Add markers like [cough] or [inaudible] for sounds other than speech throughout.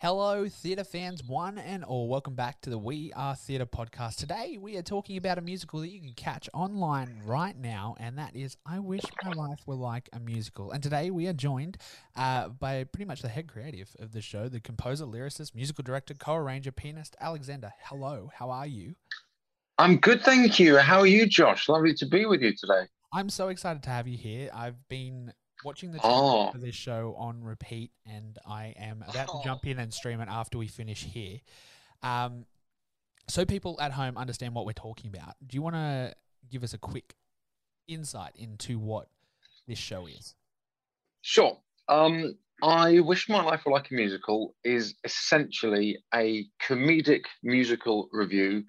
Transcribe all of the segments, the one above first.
Hello, theatre fans, one and all. Welcome back to the We Are Theatre podcast. Today, we are talking about a musical that you can catch online right now, and that is I Wish My Life Were Like a Musical. And today, we are joined uh, by pretty much the head creative of the show, the composer, lyricist, musical director, co arranger, pianist, Alexander. Hello, how are you? I'm good, thank you. How are you, Josh? Lovely to be with you today. I'm so excited to have you here. I've been watching the Oh. for this show on repeat, and I am about to jump [laughs] in and stream it after we finish here. Um, so people at home understand what we're talking about. Do you want to give us a quick insight into what this show is? Sure. Um, I Wish My Life Were Like a Musical is essentially a comedic musical revue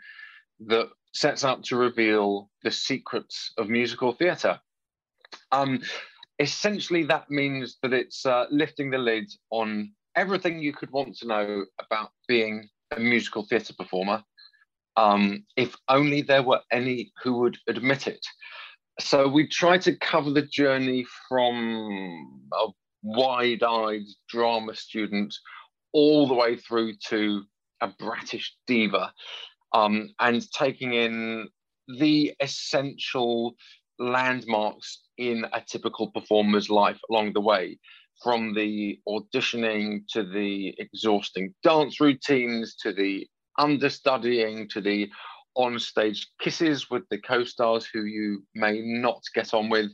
that sets out to reveal the secrets of musical theatre. Um, essentially, that means that it's uh, lifting the lid on everything you could want to know about being a musical theatre performer, um, if only there were any who would admit it. So we try to cover the journey from a wide-eyed drama student all the way through to a bratish diva, um, and taking in the essential landmarks in a typical performer's life along the way, from the auditioning to the exhausting dance routines to the understudying to the on-stage kisses with the co-stars who you may not get on with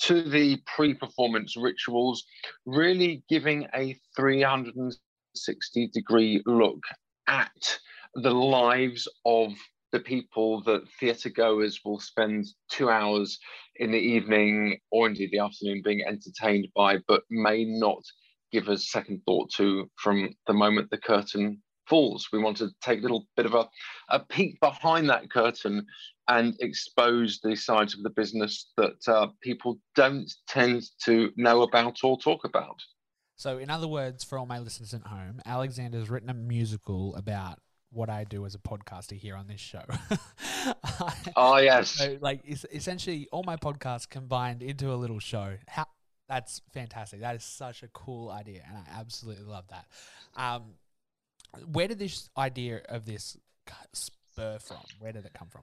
to the pre-performance rituals really giving a 360 degree look at the lives of the people that theatre goers will spend two hours in the evening or indeed the afternoon being entertained by, but may not give us second thought to from the moment the curtain falls. We want to take a little bit of a, a peek behind that curtain and expose the sides of the business that uh, people don't tend to know about or talk about. So, in other words, for all my listeners at home, Alexander's written a musical about what I do as a podcaster here on this show. [laughs] Oh, yes. So, like, es- essentially, all my podcasts combined into a little show. How that's fantastic. That is such a cool idea, and I absolutely love that. Um, where did this idea of this spur from? Where did it come from?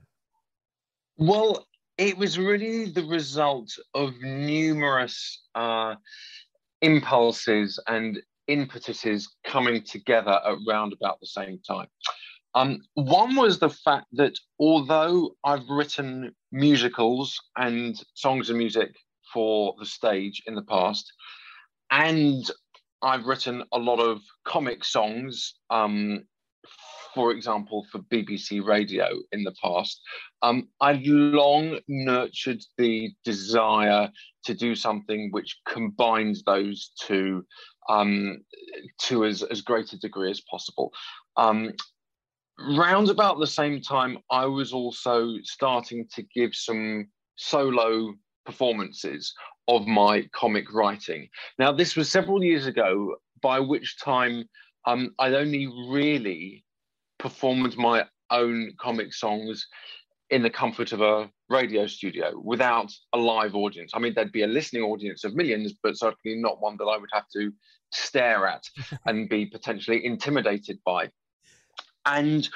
Well, it was really the result of numerous uh, impulses and impetuses coming together at round about the same time. Um, one was the fact that although I've written musicals and songs and music for the stage in the past, and I've written a lot of comic songs, um, for example, for BBC Radio in the past, um, I'd long nurtured the desire to do something which combines those two um, to as, as great a degree as possible. Um, round about the same time, I was also starting to give some solo performances of my comic writing. Now, this was several years ago, by which time um, I'd only really performed my own comic songs in the comfort of a radio studio without a live audience. I mean, there'd be a listening audience of millions, but certainly not one that I would have to stare at [laughs] and be potentially intimidated by. And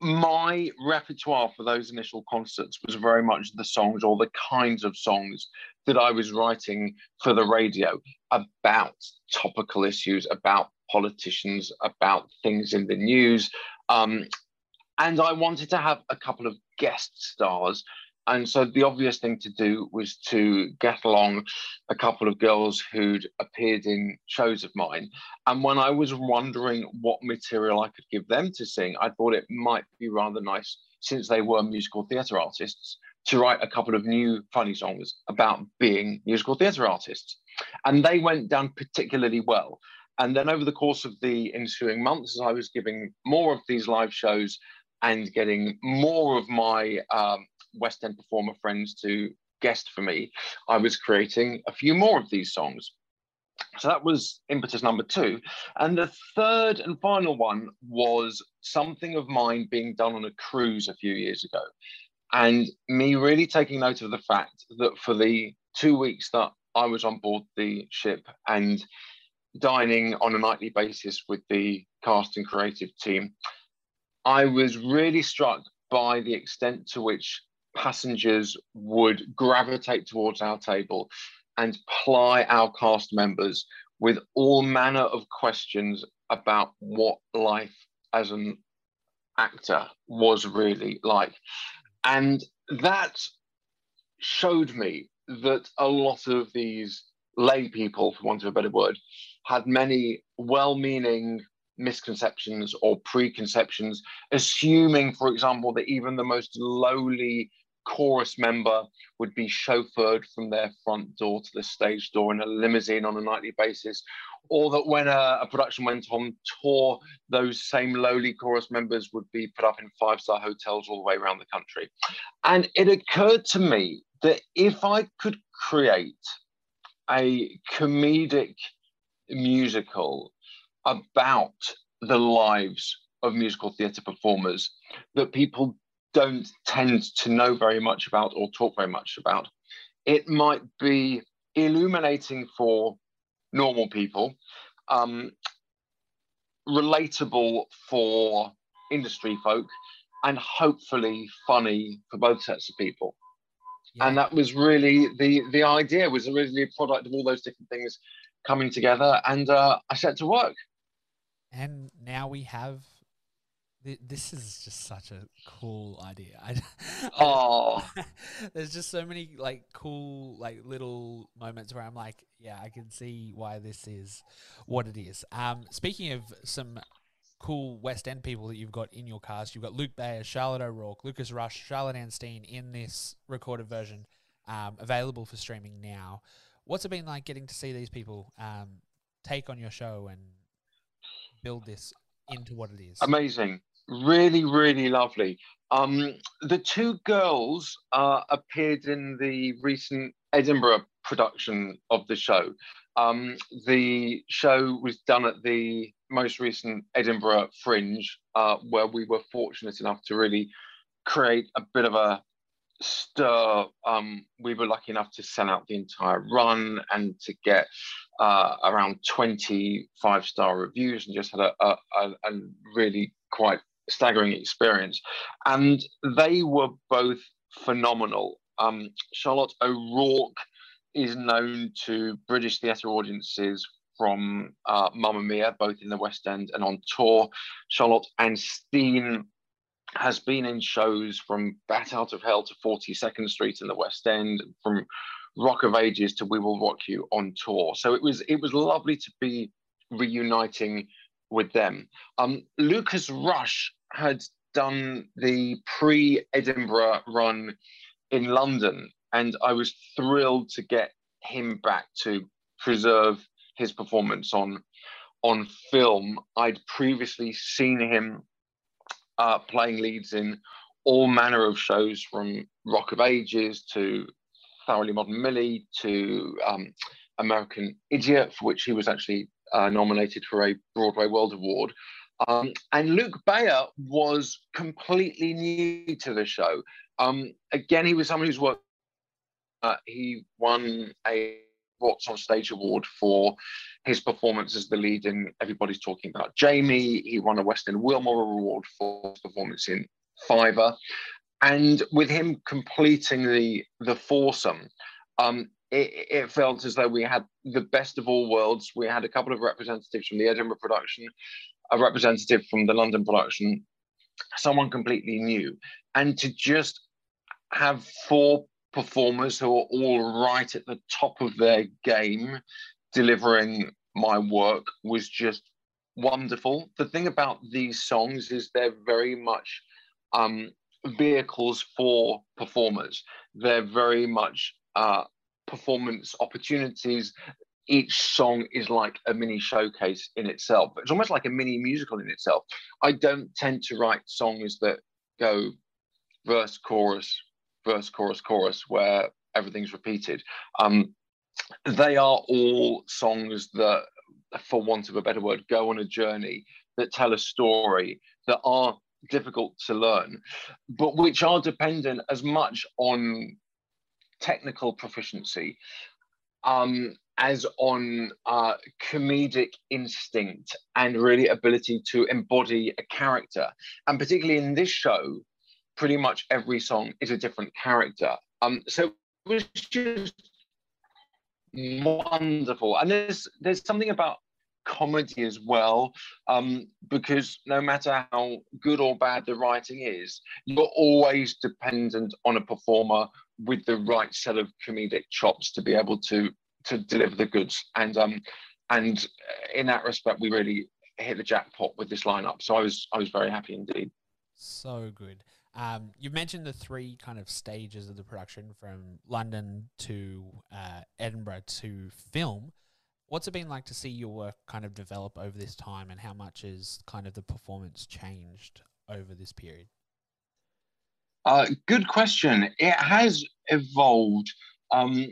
my repertoire for those initial concerts was very much the songs or the kinds of songs that I was writing for the radio about topical issues, about politicians, about things in the news. Um, and I wanted to have a couple of guest stars and so the obvious thing to do was to get along a couple of girls who'd appeared in shows of mine. And when I was wondering what material I could give them to sing, I thought it might be rather nice, since they were musical theatre artists, to write a couple of new funny songs about being musical theatre artists. And they went down particularly well. And then over the course of the ensuing months, as I was giving more of these live shows and getting more of my um, West End performer friends to guest for me, I was creating a few more of these songs. So that was impetus number two. And the third and final one was something of mine being done on a cruise a few years ago. And me really taking note of the fact that for the two weeks that I was on board the ship and dining on a nightly basis with the cast and creative team, I was really struck by the extent to which passengers would gravitate towards our table and ply our cast members with all manner of questions about what life as an actor was really like. And that showed me that a lot of these lay people, for want of a better word, had many well meaning misconceptions or preconceptions, assuming, for example, that even the most lowly chorus member would be chauffeured from their front door to the stage door in a limousine on a nightly basis, or that when a, a, production went on tour, those same lowly chorus members would be put up in five star hotels all the way around the country. And it occurred to me that if I could create a comedic musical about the lives of musical theatre performers that people don't tend to know very much about or talk very much about. It might be illuminating for normal people, um, relatable for industry folk, and hopefully funny for both sets of people. Yeah. And that was really the the idea was originally a product of all those different things coming together, and uh, I set to work. And now we have this is just such a cool idea. I, [laughs] oh, [laughs] there's just so many like cool like little moments where I'm like, yeah, I can see why this is what it is. Um, speaking of some cool West End people that you've got in your cast, you've got Luke Bayer, Charlotte O'Rourke, Lucas Rush, Charlotte Anstein in this recorded version, um, available for streaming now. What's it been like getting to see these people um, take on your show and build this into what it is? Amazing really, really lovely. Um, the two girls uh, appeared in the recent Edinburgh production of the show. Um, the show was done at the most recent Edinburgh Fringe, uh, where we were fortunate enough to really create a bit of a stir. Um, we were lucky enough to sell out the entire run and to get uh, around 25 star reviews and just had a, a, a really quite staggering experience. And they were both phenomenal. Um, Charlotte O'Rourke is known to British theatre audiences from uh, Mamma Mia, both in the West End and on tour. Charlotte Anstine has been in shows from Bat Out of Hell to 42nd Street in the West End, from Rock of Ages to We Will Rock You on tour. So it was it was lovely to be reuniting with them. Um, Lucas Rush had done the pre Edinburgh run in London, and I was thrilled to get him back to preserve his performance on on film. I'd previously seen him uh, playing leads in all manner of shows, from Rock of Ages to Thoroughly Modern Millie to um, American Idiot, for which he was actually uh, nominated for a Broadway World Award. Um, and Luke Bayer was completely new to the show. Um, again, he was someone who's worked. Uh, he won a What's on Stage Award for his performance as the lead in Everybody's Talking About Jamie. He won a West End Wilma Award for his performance in Fiver. And with him completing the the foursome, um, it, it, felt as though we had the best of all worlds. We had a couple of representatives from the Edinburgh production, a representative from the London production, someone completely new, and to just have four performers who are all right at the top of their game delivering my work was just wonderful. The thing about these songs is they're very much um, vehicles for performers. They're very much uh, performance opportunities. Each song is like a mini showcase in itself. It's almost like a mini musical in itself. I don't tend to write songs that go verse, chorus, verse, chorus, chorus, where everything's repeated. Um, they are all songs that, for want of a better word, go on a journey that tell a story that are difficult to learn, but which are dependent as much on technical proficiency um, as on uh, comedic instinct and really ability to embody a character. And particularly in this show, pretty much every song is a different character. Um, so it was just wonderful. And there's there's something about comedy as well, um, because no matter how good or bad the writing is, you're always dependent on a performer with the right set of comedic chops to be able to to deliver the goods. And um, and in that respect, we really hit the jackpot with this lineup. So I was I was very happy indeed. So good. Um, you mentioned the three kind of stages of the production from London to uh, Edinburgh to film. What's it been like to see your work kind of develop over this time, and how much has kind of the performance changed over this period? Uh, good question. It has evolved um,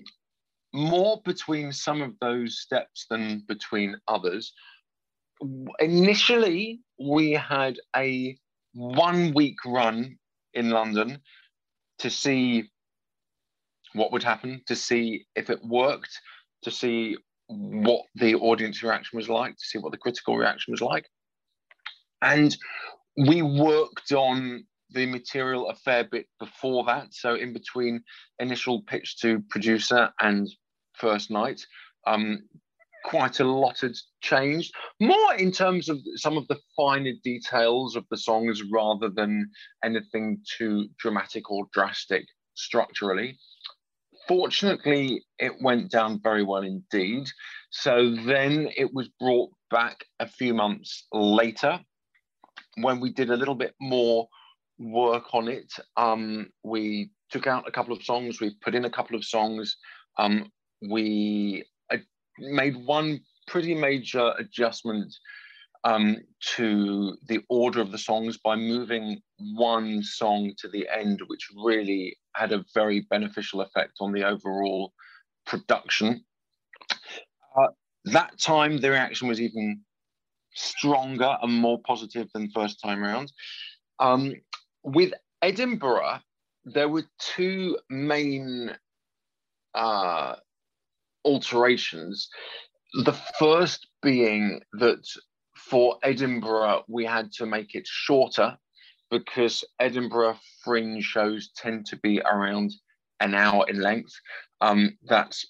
more between some of those steps than between others. Initially, we had a one week run in London to see what would happen, to see if it worked, to see what the audience reaction was like, to see what the critical reaction was like. And we worked on the material a fair bit before that. So, in between initial pitch to producer and first night, um, quite a lot had changed, more in terms of some of the finer details of the songs rather than anything too dramatic or drastic structurally. Fortunately, it went down very well indeed. So then it was brought back a few months later when we did a little bit more work on it. Um, we took out a couple of songs, we put in a couple of songs. Um, we made one pretty major adjustment um, to the order of the songs by moving one song to the end, which really had a very beneficial effect on the overall production. Uh, that time, the reaction was even stronger and more positive than first time around. Um, with Edinburgh, there were two main uh, alterations. The first being that for Edinburgh, we had to make it shorter because Edinburgh fringe shows tend to be around an hour in length. Um, that's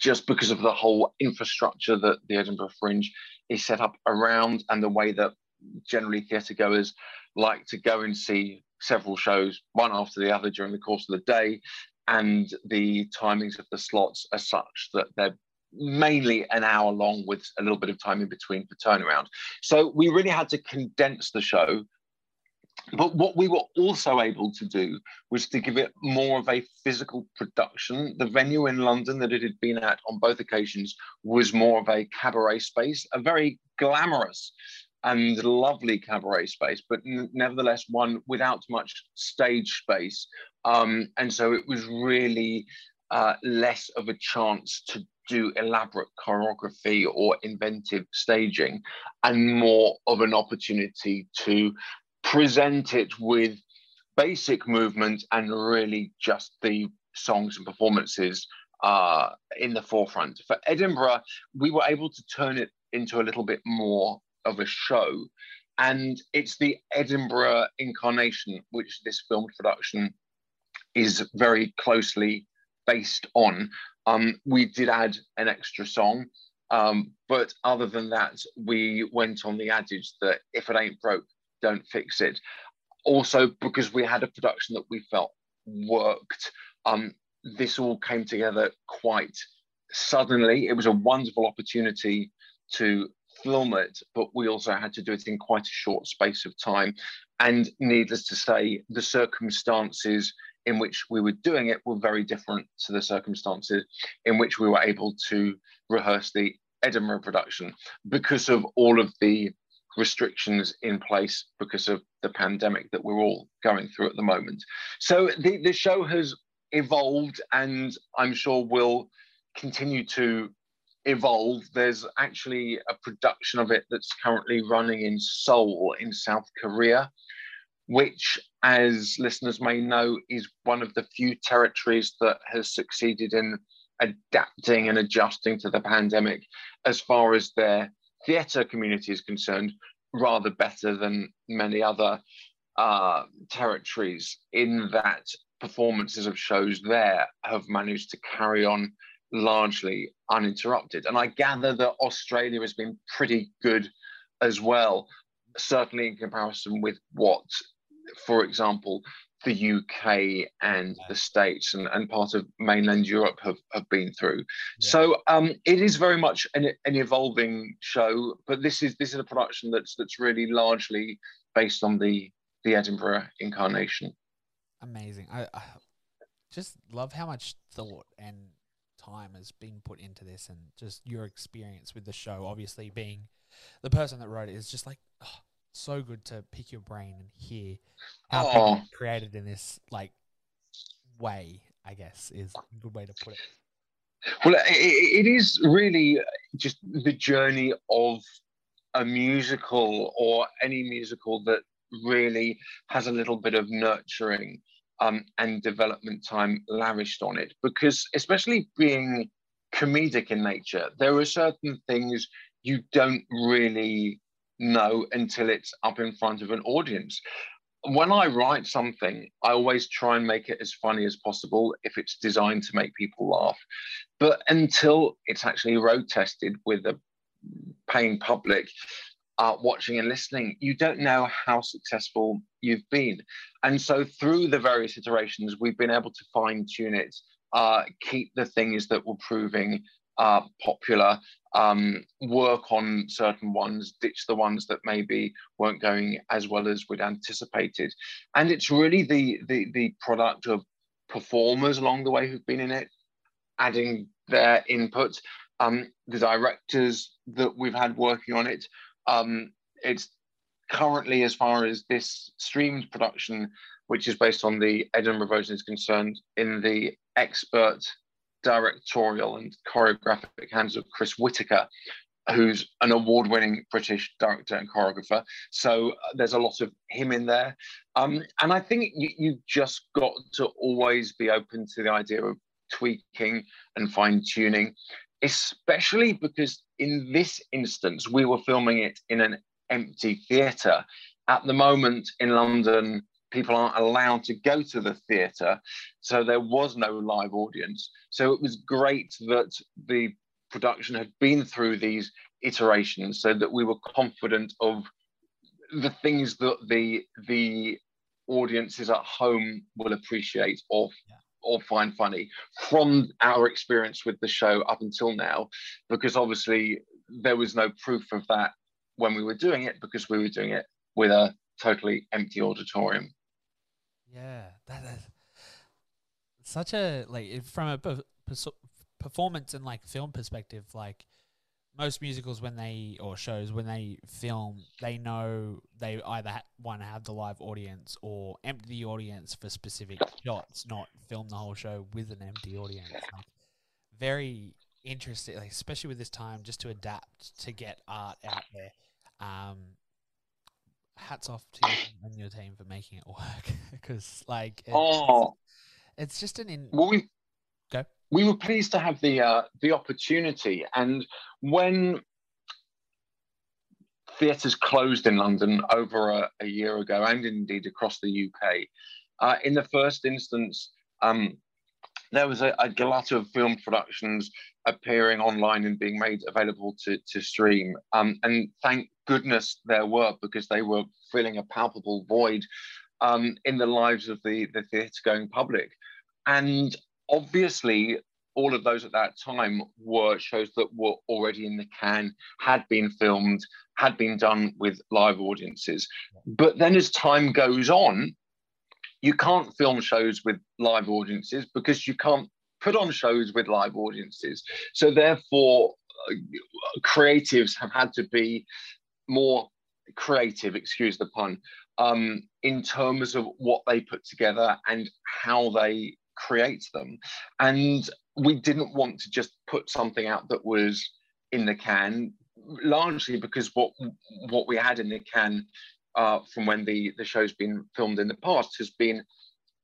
just because of the whole infrastructure that the Edinburgh Fringe is set up around and the way that generally theatre goers like to go and see several shows one after the other during the course of the day and the timings of the slots are such that they're mainly an hour long with a little bit of time in between for turnaround. So we really had to condense the show. But what we were also able to do was to give it more of a physical production. The venue in London that it had been at on both occasions was more of a cabaret space, a very glamorous and lovely cabaret space, but nevertheless one without much stage space. Um, and so it was really uh, less of a chance to do elaborate choreography or inventive staging and more of an opportunity to present it with basic movement and really just the songs and performances uh, in the forefront. For Edinburgh, we were able to turn it into a little bit more of a show. And it's the Edinburgh incarnation, which this film production is very closely based on. Um, we did add an extra song, um, but other than that, we went on the adage that if it ain't broke, don't fix it. Also, because we had a production that we felt worked, um, this all came together quite suddenly. It was a wonderful opportunity to film it, but we also had to do it in quite a short space of time. And needless to say, the circumstances in which we were doing it were very different to the circumstances in which we were able to rehearse the Edinburgh production because of all of the restrictions in place because of the pandemic that we're all going through at the moment. So the, the show has evolved and I'm sure will continue to evolve. There's actually a production of it that's currently running in Seoul in South Korea, which, as listeners may know, is one of the few territories that has succeeded in adapting and adjusting to the pandemic as far as their theatre community is concerned, rather better than many other uh, territories, in that performances of shows there have managed to carry on largely uninterrupted. And I gather that Australia has been pretty good as well, certainly in comparison with what, for example, the UK and the States and, and part of mainland Europe have, have been through. Yeah. So um, it is very much an, an evolving show, but this is this is a production that's that's really largely based on the the Edinburgh incarnation. Amazing. I, I just love how much thought and time has been put into this and just your experience with the show obviously being the person that wrote it is just like oh, so good to pick your brain and hear how oh. created in this like way i guess is a good way to put it well it, it is really just the journey of a musical or any musical that really has a little bit of nurturing um, and development time lavished on it because especially being comedic in nature there are certain things you don't really know until it's up in front of an audience when i write something i always try and make it as funny as possible if it's designed to make people laugh but until it's actually road tested with a paying public uh, watching and listening, you don't know how successful you've been. And so through the various iterations, we've been able to fine tune it, uh, keep the things that were proving uh, popular, um, work on certain ones, ditch the ones that maybe weren't going as well as we'd anticipated. And it's really the, the, the product of performers along the way who've been in it, adding their input. Um, the directors that we've had working on it, um, it's currently, as far as this streamed production, which is based on the Edinburgh version, is concerned, in the expert directorial and choreographic hands of Chris Whitaker, who's an award winning British director and choreographer. So uh, there's a lot of him in there. Um, and I think you, you just got to always be open to the idea of tweaking and fine tuning especially because in this instance, we were filming it in an empty theatre. At the moment in London, people aren't allowed to go to the theatre, so there was no live audience. So it was great that the production had been through these iterations so that we were confident of the things that the the audiences at home will appreciate or yeah or find funny from our experience with the show up until now, because obviously there was no proof of that when we were doing it because we were doing it with a totally empty auditorium. Yeah, that is such a like from a performance and like film perspective, like most musicals when they or shows when they film they know they either ha- want to have the live audience or empty the audience for specific shots not film the whole show with an empty audience. Like, very interesting like, especially with this time just to adapt to get art out there. Um hats off to you and your team for making it work [laughs] because like it's, oh it's just an in well, we go we were pleased to have the uh, the opportunity. And when theatres closed in London over a, a, year ago, and indeed across the UK, uh, in the first instance, um, there was a, a glut of film productions appearing online and being made available to, to stream. Um, and thank goodness there were, because they were filling a palpable void um, in the lives of the, the theatre going public. And obviously, all of those at that time were shows that were already in the can, had been filmed, had been done with live audiences. But then as time goes on, you can't film shows with live audiences because you can't put on shows with live audiences. So therefore, uh, creatives have had to be more creative, excuse the pun, um, in terms of what they put together and how they create them. And we didn't want to just put something out that was in the can, largely because what what we had in the can uh, from when the the show's been filmed in the past has been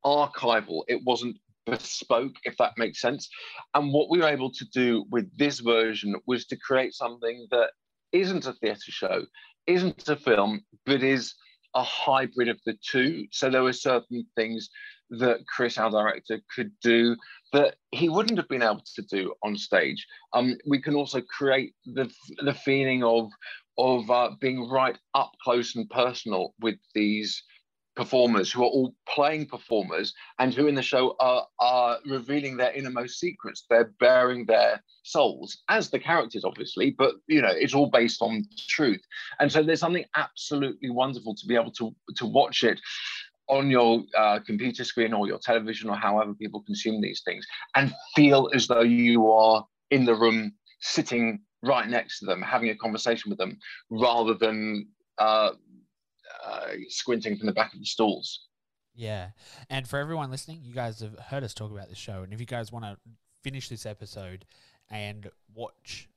archival. It wasn't bespoke, if that makes sense. And what we were able to do with this version was to create something that isn't a theatre show, isn't a film, but is a hybrid of the two. So there were certain things that Chris, our director, could do that he wouldn't have been able to do on stage. Um, we can also create the the feeling of of uh, being right up close and personal with these performers who are all playing performers and who in the show are, are revealing their innermost secrets. They're baring their souls as the characters obviously but you know it's all based on truth. And so there's something absolutely wonderful to be able to to watch it on your uh, computer screen or your television or however people consume these things and feel as though you are in the room sitting right next to them having a conversation with them rather than uh, uh, squinting from the back of the stalls yeah and for everyone listening you guys have heard us talk about this show and if you guys want to finish this episode and watch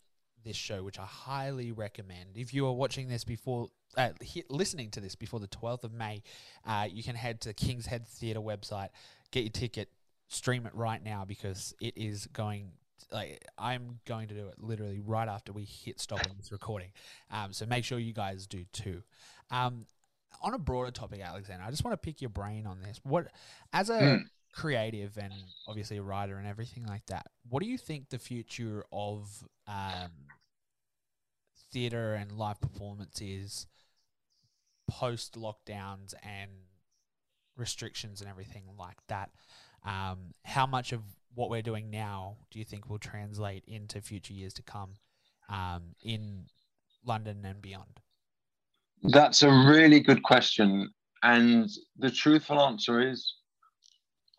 this show, which I highly recommend. If you are watching this before, uh, listening to this before the 12th of May, uh, you can head to the King's Head Theatre website, get your ticket, stream it right now because it is going. Like I'm going to do it literally right after we hit stop on this recording, um, so make sure you guys do too. Um, on a broader topic, Alexander, I just want to pick your brain on this. What, as a mm. creative and obviously a writer and everything like that, what do you think the future of um, theatre and live performances post lockdowns and restrictions and everything like that. Um, how much of what we're doing now do you think will translate into future years to come um, in London and beyond? That's a really good question. And the truthful answer is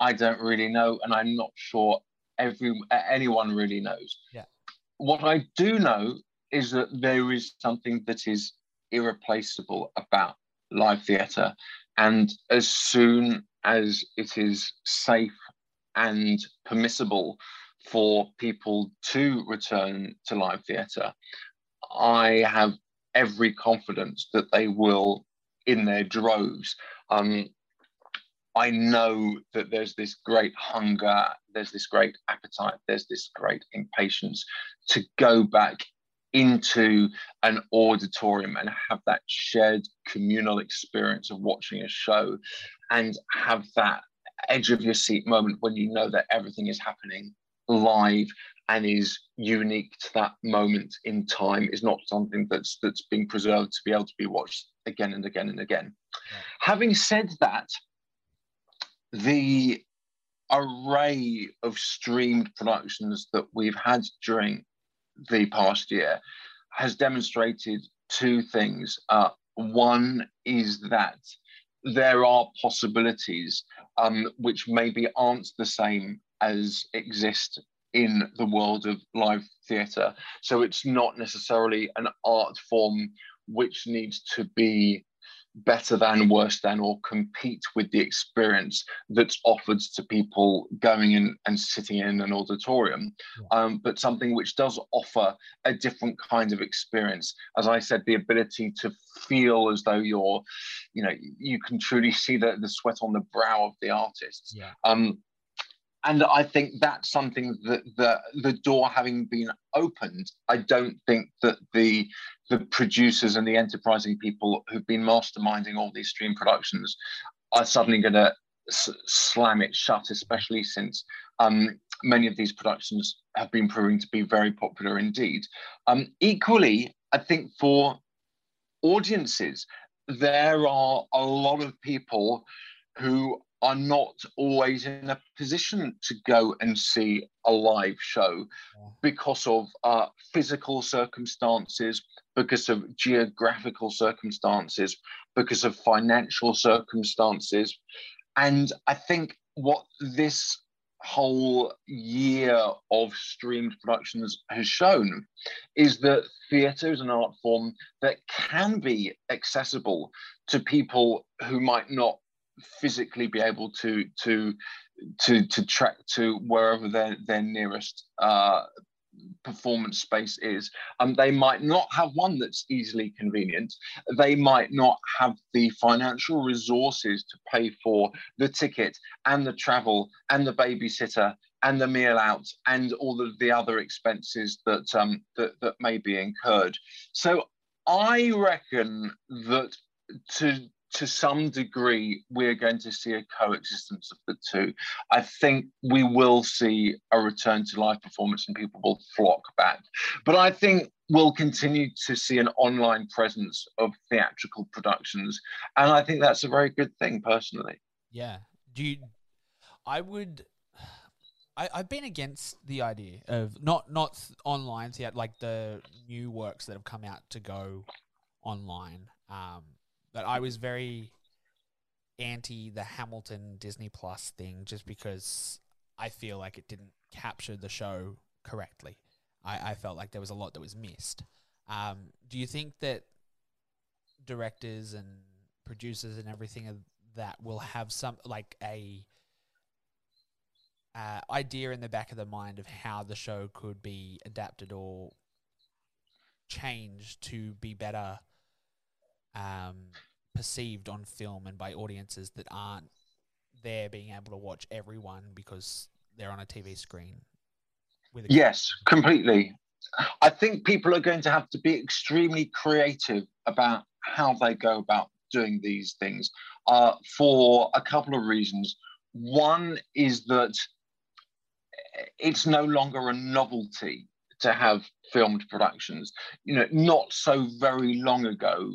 I don't really know. And I'm not sure every anyone really knows. Yeah. What I do know is that there is something that is irreplaceable about live theatre. And as soon as it is safe and permissible for people to return to live theatre, I have every confidence that they will in their droves. Um, I know that there's this great hunger, there's this great appetite, there's this great impatience to go back into an auditorium and have that shared communal experience of watching a show and have that edge of your seat moment when you know that everything is happening live and is unique to that moment in time is not something that's that's being preserved to be able to be watched again and again and again. Yeah. Having said that, the array of streamed productions that we've had during the past year has demonstrated two things. Uh, one is that there are possibilities um, which maybe aren't the same as exist in the world of live theatre. So it's not necessarily an art form which needs to be better than, worse than, or compete with the experience that's offered to people going in and sitting in an auditorium, um, but something which does offer a different kind of experience. As I said, the ability to feel as though you're, you know, you can truly see the, the sweat on the brow of the artists. Yeah. Um, and I think that's something that the the door having been opened, I don't think that the the producers and the enterprising people who've been masterminding all these stream productions are suddenly going to s- slam it shut, especially since um, many of these productions have been proving to be very popular indeed. Um, equally, I think for audiences, there are a lot of people who are not always in a position to go and see a live show because of uh, physical circumstances, because of geographical circumstances, because of financial circumstances. And I think what this whole year of streamed productions has shown is that theatre is an art form that can be accessible to people who might not physically be able to to to to track to wherever their their nearest uh, performance space is. And they might not have one that's easily convenient. They might not have the financial resources to pay for the ticket and the travel and the babysitter and the meal out and all of the other expenses that um, that, that may be incurred. So I reckon that to to some degree, we're going to see a coexistence of the two. I think we will see a return to live performance and people will flock back. But I think we'll continue to see an online presence of theatrical productions. And I think that's a very good thing, personally. Yeah. Do you, I would. I, I've been against the idea of not not online theater like the new works that have come out to go online. Um, but I was very anti the Hamilton Disney Plus thing just because I feel like it didn't capture the show correctly. I, I felt like there was a lot that was missed. Um, do you think that directors and producers and everything of that will have some like a uh, idea in the back of the mind of how the show could be adapted or changed to be better um, perceived on film and by audiences that aren't there being able to watch everyone because they're on a TV screen. A yes, completely. I think people are going to have to be extremely creative about how they go about doing these things uh, for a couple of reasons. One is that it's no longer a novelty to have filmed productions. You know, not so very long ago,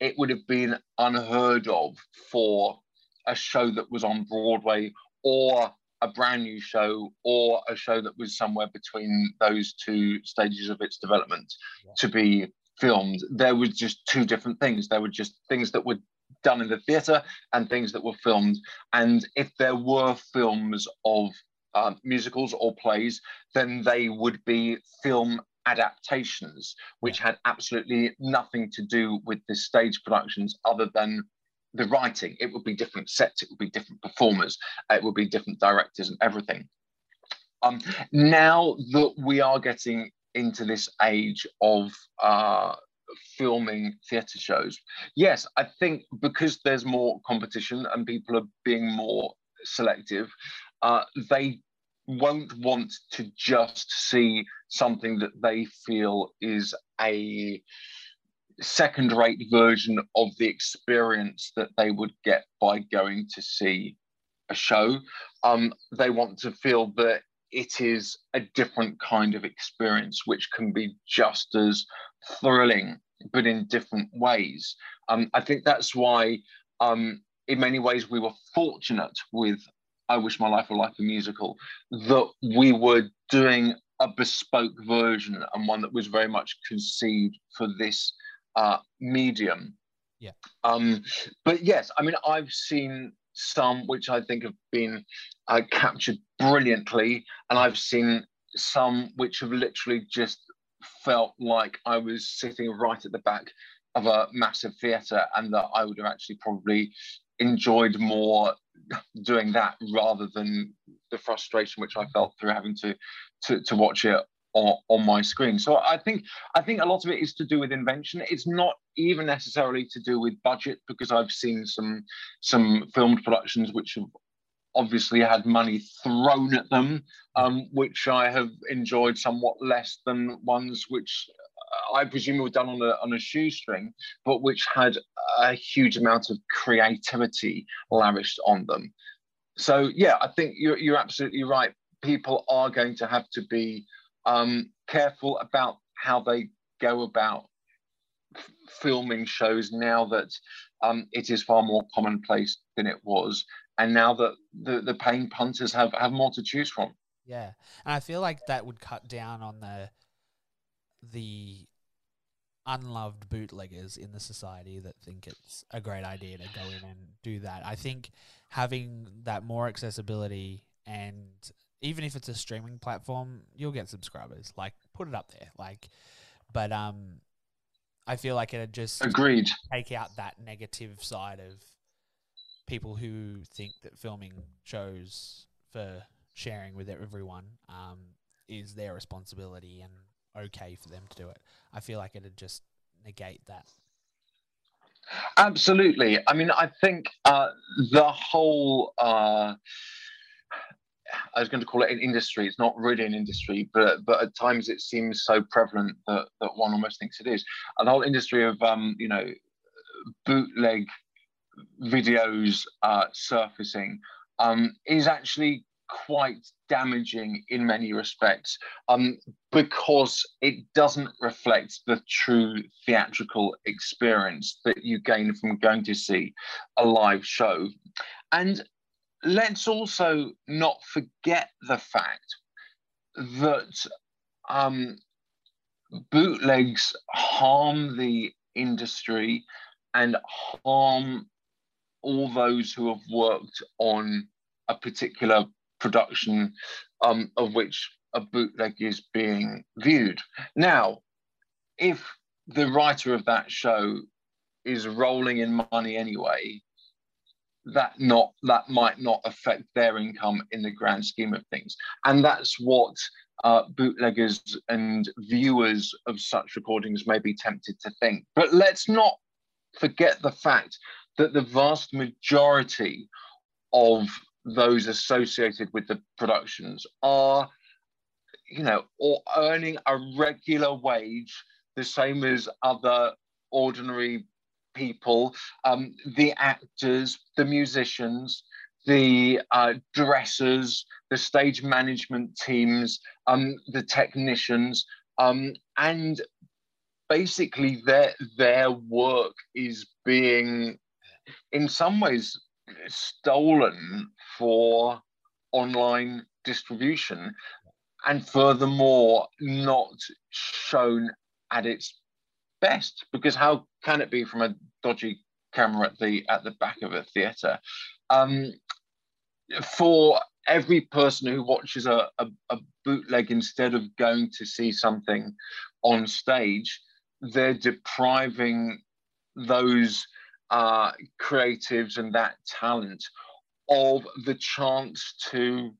it would have been unheard of for a show that was on Broadway or a brand new show or a show that was somewhere between those two stages of its development yeah. to be filmed. There were just two different things. There were just things that were done in the theatre and things that were filmed. And if there were films of um, musicals or plays, then they would be film adaptations, which had absolutely nothing to do with the stage productions other than the writing. It would be different sets, it would be different performers, it would be different directors and everything. Um, now that we are getting into this age of uh, filming theatre shows, yes, I think because there's more competition and people are being more selective, uh, they won't want to just see something that they feel is a second rate version of the experience that they would get by going to see a show. Um, they want to feel that it is a different kind of experience, which can be just as thrilling, but in different ways. Um, I think that's why, um, in many ways, we were fortunate with I Wish My Life Were Like a Musical, that we were doing a bespoke version and one that was very much conceived for this uh, medium. Yeah. Um, but yes, I mean, I've seen some which I think have been uh, captured brilliantly, and I've seen some which have literally just felt like I was sitting right at the back of a massive theatre, and that I would have actually probably enjoyed more doing that rather than the frustration which I felt through having to to, to watch it on, on my screen. So I think I think a lot of it is to do with invention. It's not even necessarily to do with budget because I've seen some some filmed productions which have obviously had money thrown at them, um, which I have enjoyed somewhat less than ones which I presume were done on a, on a shoestring, but which had a huge amount of creativity lavished on them. So, yeah, I think you're, you're absolutely right. People are going to have to be um, careful about how they go about f- filming shows now that um, it is far more commonplace than it was and now that the, the paying punters have, have more to choose from. Yeah, and I feel like that would cut down on the the unloved bootleggers in the society that think it's a great idea to go in and do that. I think having that more accessibility and even if it's a streaming platform, you'll get subscribers. Like put it up there. Like but um I feel like it'd just Agreed. take out that negative side of people who think that filming shows for sharing with everyone um, is their responsibility and okay for them to do it. I feel like it'd just negate that. Absolutely. I mean, I think uh, the whole. Uh, I was going to call it an industry. It's not really an industry, but but at times it seems so prevalent that, that one almost thinks it is. And the whole industry of um, you know bootleg videos uh, surfacing um, is actually quite damaging in many respects um, because it doesn't reflect the true theatrical experience that you gain from going to see a live show. And let's also not forget the fact that um, bootlegs harm the industry and harm all those who have worked on a particular production um, of which a bootleg is being viewed. Now, if the writer of that show is rolling in money anyway, that not that might not affect their income in the grand scheme of things, and that's what uh, bootleggers and viewers of such recordings may be tempted to think. But let's not forget the fact that the vast majority of those associated with the productions are, you know, or earning a regular wage, the same as other ordinary people, um, the actors, the musicians, the uh, dressers, the stage management teams, um, the technicians, um, and basically their their work is being in some ways stolen for online distribution and furthermore not shown at its best because how can it be from a dodgy camera at the at the back of a theater? Um, for every person who watches a, a, a bootleg instead of going to see something on stage they're depriving those uh, creatives and that talent of the chance to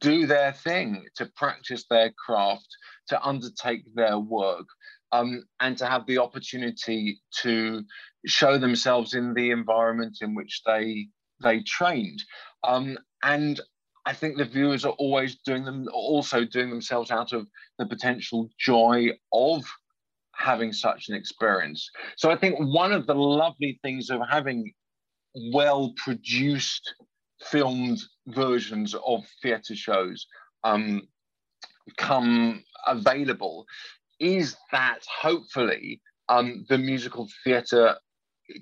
do their thing, to practice their craft, to undertake their work, um, and to have the opportunity to show themselves in the environment in which they they trained. Um, and I think the viewers are always doing them, also doing themselves out of the potential joy of having such an experience. So I think one of the lovely things of having well produced filmed versions of theatre shows um, come available is that hopefully um, the musical theatre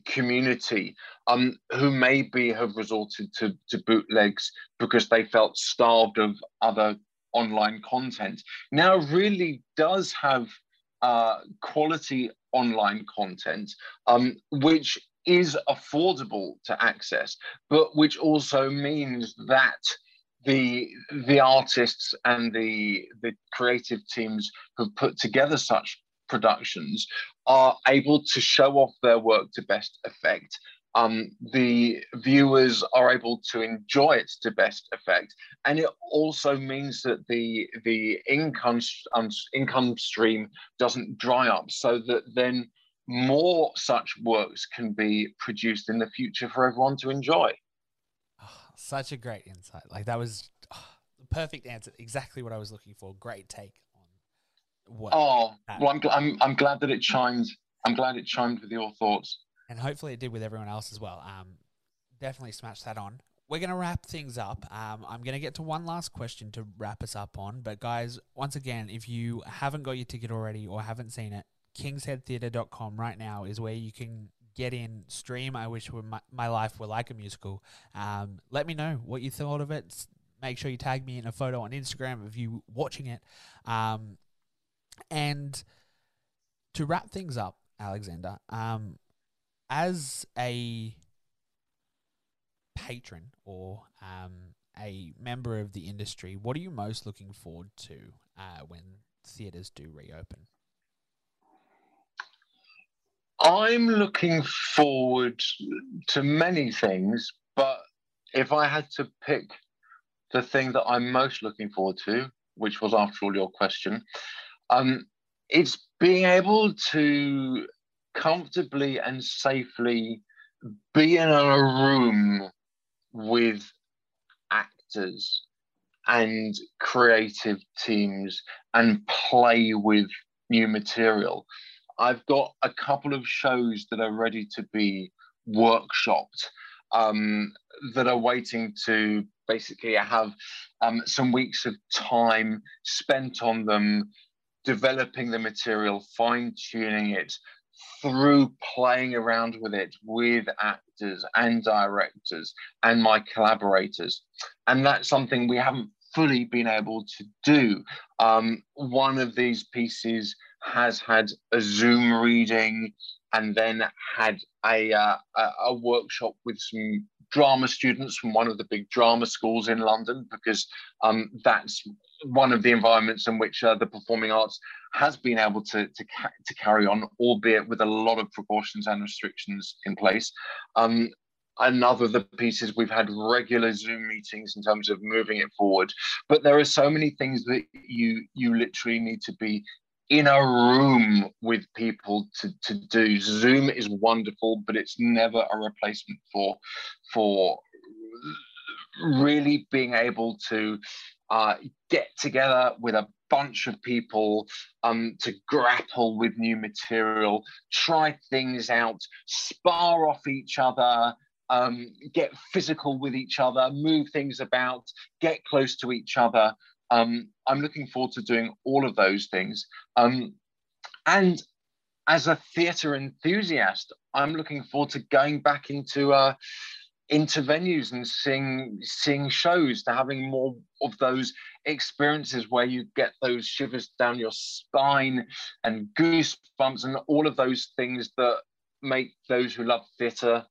community um, who maybe have resorted to, to bootlegs because they felt starved of other online content now really does have uh, quality online content, um, which is affordable to access, but which also means that the the artists and the the creative teams who've put together such productions are able to show off their work to best effect um, the viewers are able to enjoy it to best effect, and it also means that the the income um, income stream doesn't dry up, so that then more such works can be produced in the future for everyone to enjoy. such a great insight. Like that was oh, the perfect answer. Exactly what I was looking for. Great take on what. Oh, well, I'm, I'm, I'm glad that it chimed. I'm glad it chimed with your thoughts. And hopefully it did with everyone else as well. Um, definitely smash that on. We're gonna wrap things up. Um, I'm gonna get to one last question to wrap us up on. But guys, once again, if you haven't got your ticket already or haven't seen it, kingsheadtheatre.com right now is where you can get in, stream. I wish my, my life were like a musical. Um, let me know what you thought of it. Make sure you tag me in a photo on Instagram of you watching it. Um, and to wrap things up, Alexander, um, as a patron or um, a member of the industry, what are you most looking forward to uh, when theatres do reopen? I'm looking forward to many things, but if I had to pick the thing that I'm most looking forward to, which was after all your question, um, it's being able to comfortably and safely be in a room with actors and creative teams and play with new material. I've got a couple of shows that are ready to be workshopped um, that are waiting to basically have um, some weeks of time spent on them, developing the material, fine tuning it through playing around with it with actors and directors and my collaborators. And that's something we haven't fully been able to do. Um, one of these pieces has had a Zoom reading and then had a, uh, a, workshop with some drama students from one of the big drama schools in London, because um, that's one of the environments in which uh, the performing arts has been able to, to, ca- to carry on, albeit with a lot of precautions and restrictions in place. Um, another of the pieces we've had regular zoom meetings in terms of moving it forward but there are so many things that you you literally need to be in a room with people to, to do zoom is wonderful but it's never a replacement for for really being able to uh, get together with a bunch of people um, to grapple with new material try things out spar off each other um, get physical with each other, move things about, get close to each other. Um, I'm looking forward to doing all of those things. Um, and as a theatre enthusiast, I'm looking forward to going back into uh, into venues and seeing seeing shows, to having more of those experiences where you get those shivers down your spine and goosebumps and all of those things that make those who love theatre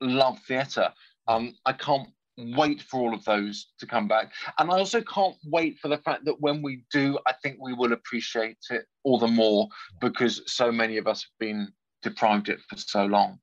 love theatre. Um, I can't wait for all of those to come back. And I also can't wait for the fact that when we do, I think we will appreciate it all the more because so many of us have been deprived it for so long.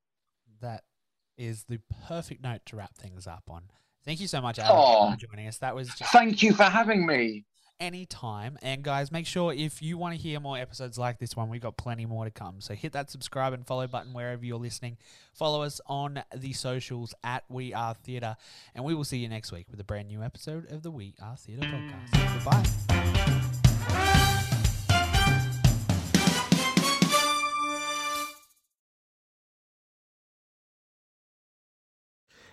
Is the perfect note to wrap things up on. Thank you so much, Adam, Aw. for joining us. That was just Thank you for having me. anytime. And guys, make sure if you want to hear more episodes like this one, we've got plenty more to come. So hit that subscribe and follow button wherever you're listening. Follow us on the socials at We Are Theatre. And we will see you next week with a brand new episode of the We Are Theatre podcast. Goodbye.